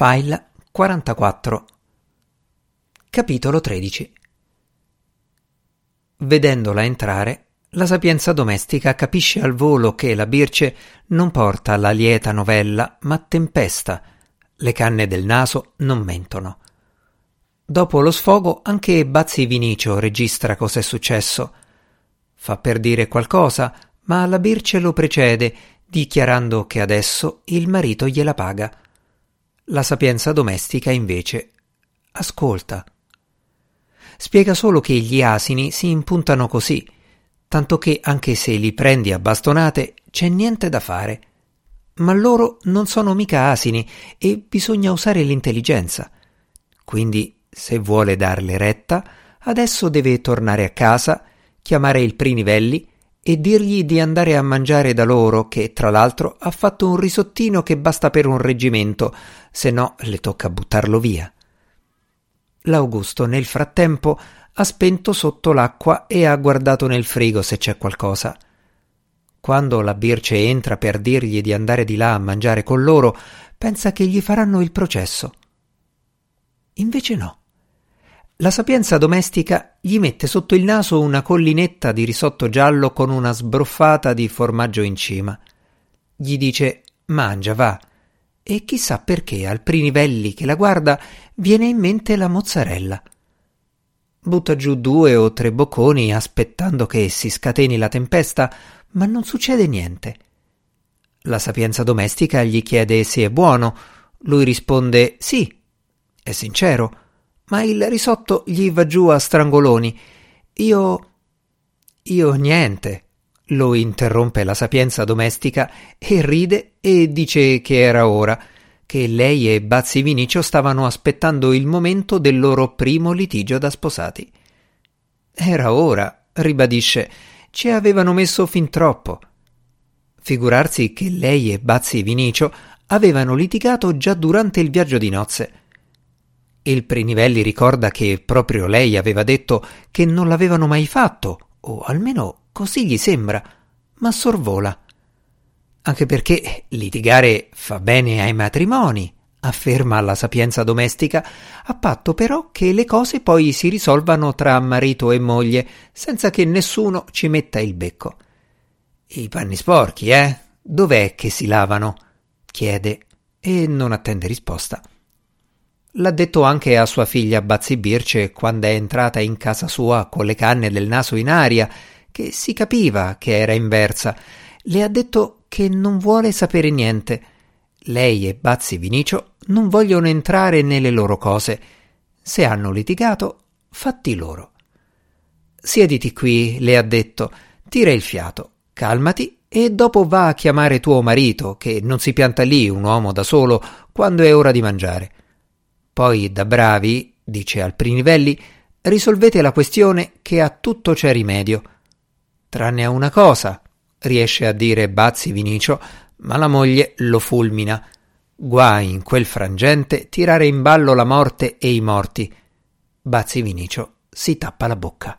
File 44 Capitolo 13 Vedendola entrare, la sapienza domestica capisce al volo che la Birce non porta la lieta novella, ma tempesta. Le canne del naso non mentono. Dopo lo sfogo, anche Bazzi Vinicio registra cos'è successo. Fa per dire qualcosa, ma la Birce lo precede, dichiarando che adesso il marito gliela paga. La sapienza domestica, invece, ascolta. Spiega solo che gli asini si impuntano così, tanto che anche se li prendi a bastonate c'è niente da fare. Ma loro non sono mica asini e bisogna usare l'intelligenza. Quindi, se vuole darle retta, adesso deve tornare a casa, chiamare il Prinivelli e dirgli di andare a mangiare da loro, che tra l'altro ha fatto un risottino che basta per un reggimento, se no le tocca buttarlo via. L'Augusto nel frattempo ha spento sotto l'acqua e ha guardato nel frigo se c'è qualcosa. Quando la Birce entra per dirgli di andare di là a mangiare con loro, pensa che gli faranno il processo. Invece no. La sapienza domestica gli mette sotto il naso una collinetta di risotto giallo con una sbruffata di formaggio in cima. Gli dice mangia, va. E chissà perché al Prinivelli che la guarda viene in mente la mozzarella. Butta giù due o tre bocconi aspettando che si scateni la tempesta, ma non succede niente. La sapienza domestica gli chiede se è buono. Lui risponde sì. È sincero ma il risotto gli va giù a strangoloni. Io. io niente. Lo interrompe la sapienza domestica e ride e dice che era ora, che lei e Bazzi Vinicio stavano aspettando il momento del loro primo litigio da sposati. Era ora, ribadisce, ci avevano messo fin troppo. Figurarsi che lei e Bazzi Vinicio avevano litigato già durante il viaggio di nozze. Il Prinivelli ricorda che proprio lei aveva detto che non l'avevano mai fatto, o almeno così gli sembra, ma sorvola. Anche perché litigare fa bene ai matrimoni, afferma la sapienza domestica, a patto però che le cose poi si risolvano tra marito e moglie, senza che nessuno ci metta il becco. I panni sporchi, eh? Dov'è che si lavano? chiede e non attende risposta. L'ha detto anche a sua figlia Bazzi Birce quando è entrata in casa sua con le canne del naso in aria, che si capiva che era inversa. Le ha detto che non vuole sapere niente. Lei e Bazzi Vinicio non vogliono entrare nelle loro cose. Se hanno litigato, fatti loro. Siediti qui, le ha detto, tira il fiato, calmati e dopo va a chiamare tuo marito, che non si pianta lì un uomo da solo quando è ora di mangiare. Poi, da bravi, dice al Prinivelli, risolvete la questione che a tutto c'è rimedio. Tranne a una cosa, riesce a dire Bazzi Vinicio, ma la moglie lo fulmina. Guai in quel frangente tirare in ballo la morte e i morti. Bazzi Vinicio si tappa la bocca.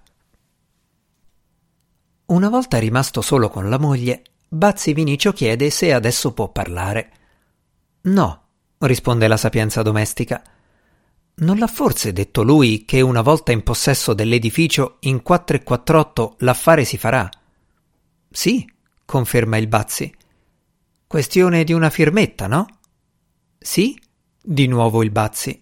Una volta rimasto solo con la moglie, Bazzi Vinicio chiede se adesso può parlare. No, risponde la sapienza domestica. Non l'ha forse detto lui che una volta in possesso dell'edificio in 448 l'affare si farà? Sì, conferma il Bazzi. Questione di una firmetta, no? Sì, di nuovo il Bazzi.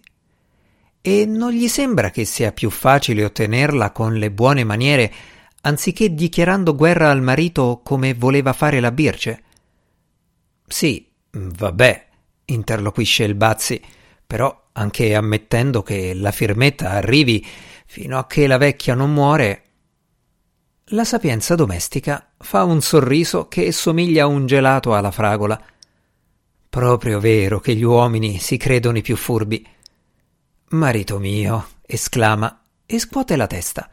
E non gli sembra che sia più facile ottenerla con le buone maniere anziché dichiarando guerra al marito come voleva fare la Birce? Sì, vabbè, interloquisce il Bazzi, però anche ammettendo che la firmetta arrivi fino a che la vecchia non muore. La sapienza domestica fa un sorriso che somiglia a un gelato alla fragola. Proprio vero che gli uomini si credono i più furbi. Marito mio, esclama e scuote la testa.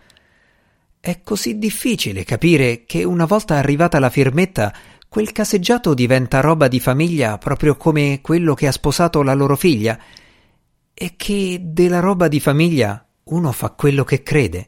È così difficile capire che una volta arrivata la firmetta quel caseggiato diventa roba di famiglia proprio come quello che ha sposato la loro figlia è che della roba di famiglia uno fa quello che crede.